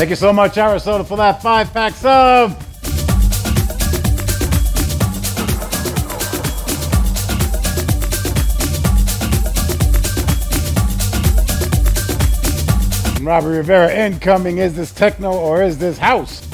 Thank you so much, Arizona, for that five pack sub. Robbie Rivera incoming. Is this techno or is this house?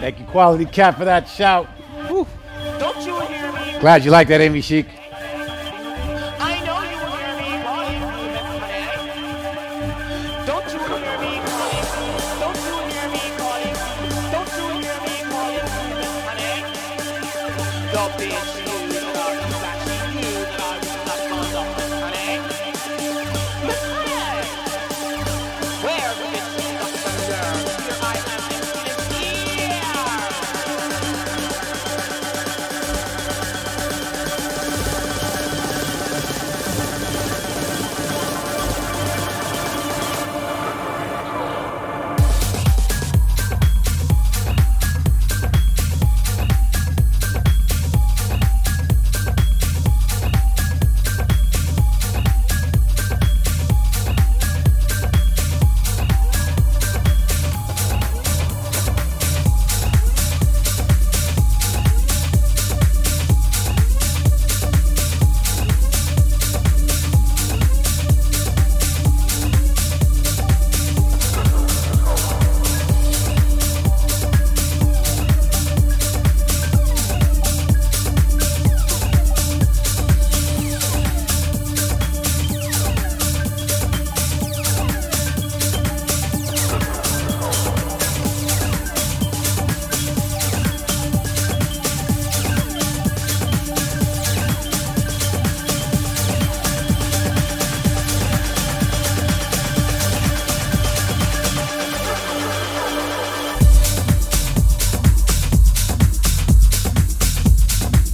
Thank you, Quality Cat, for that shout. Whew. Don't you hear me? Glad you like that, Amy Chic. I know you hear me calling McHoney. Don't you, Miss Honey. Don't you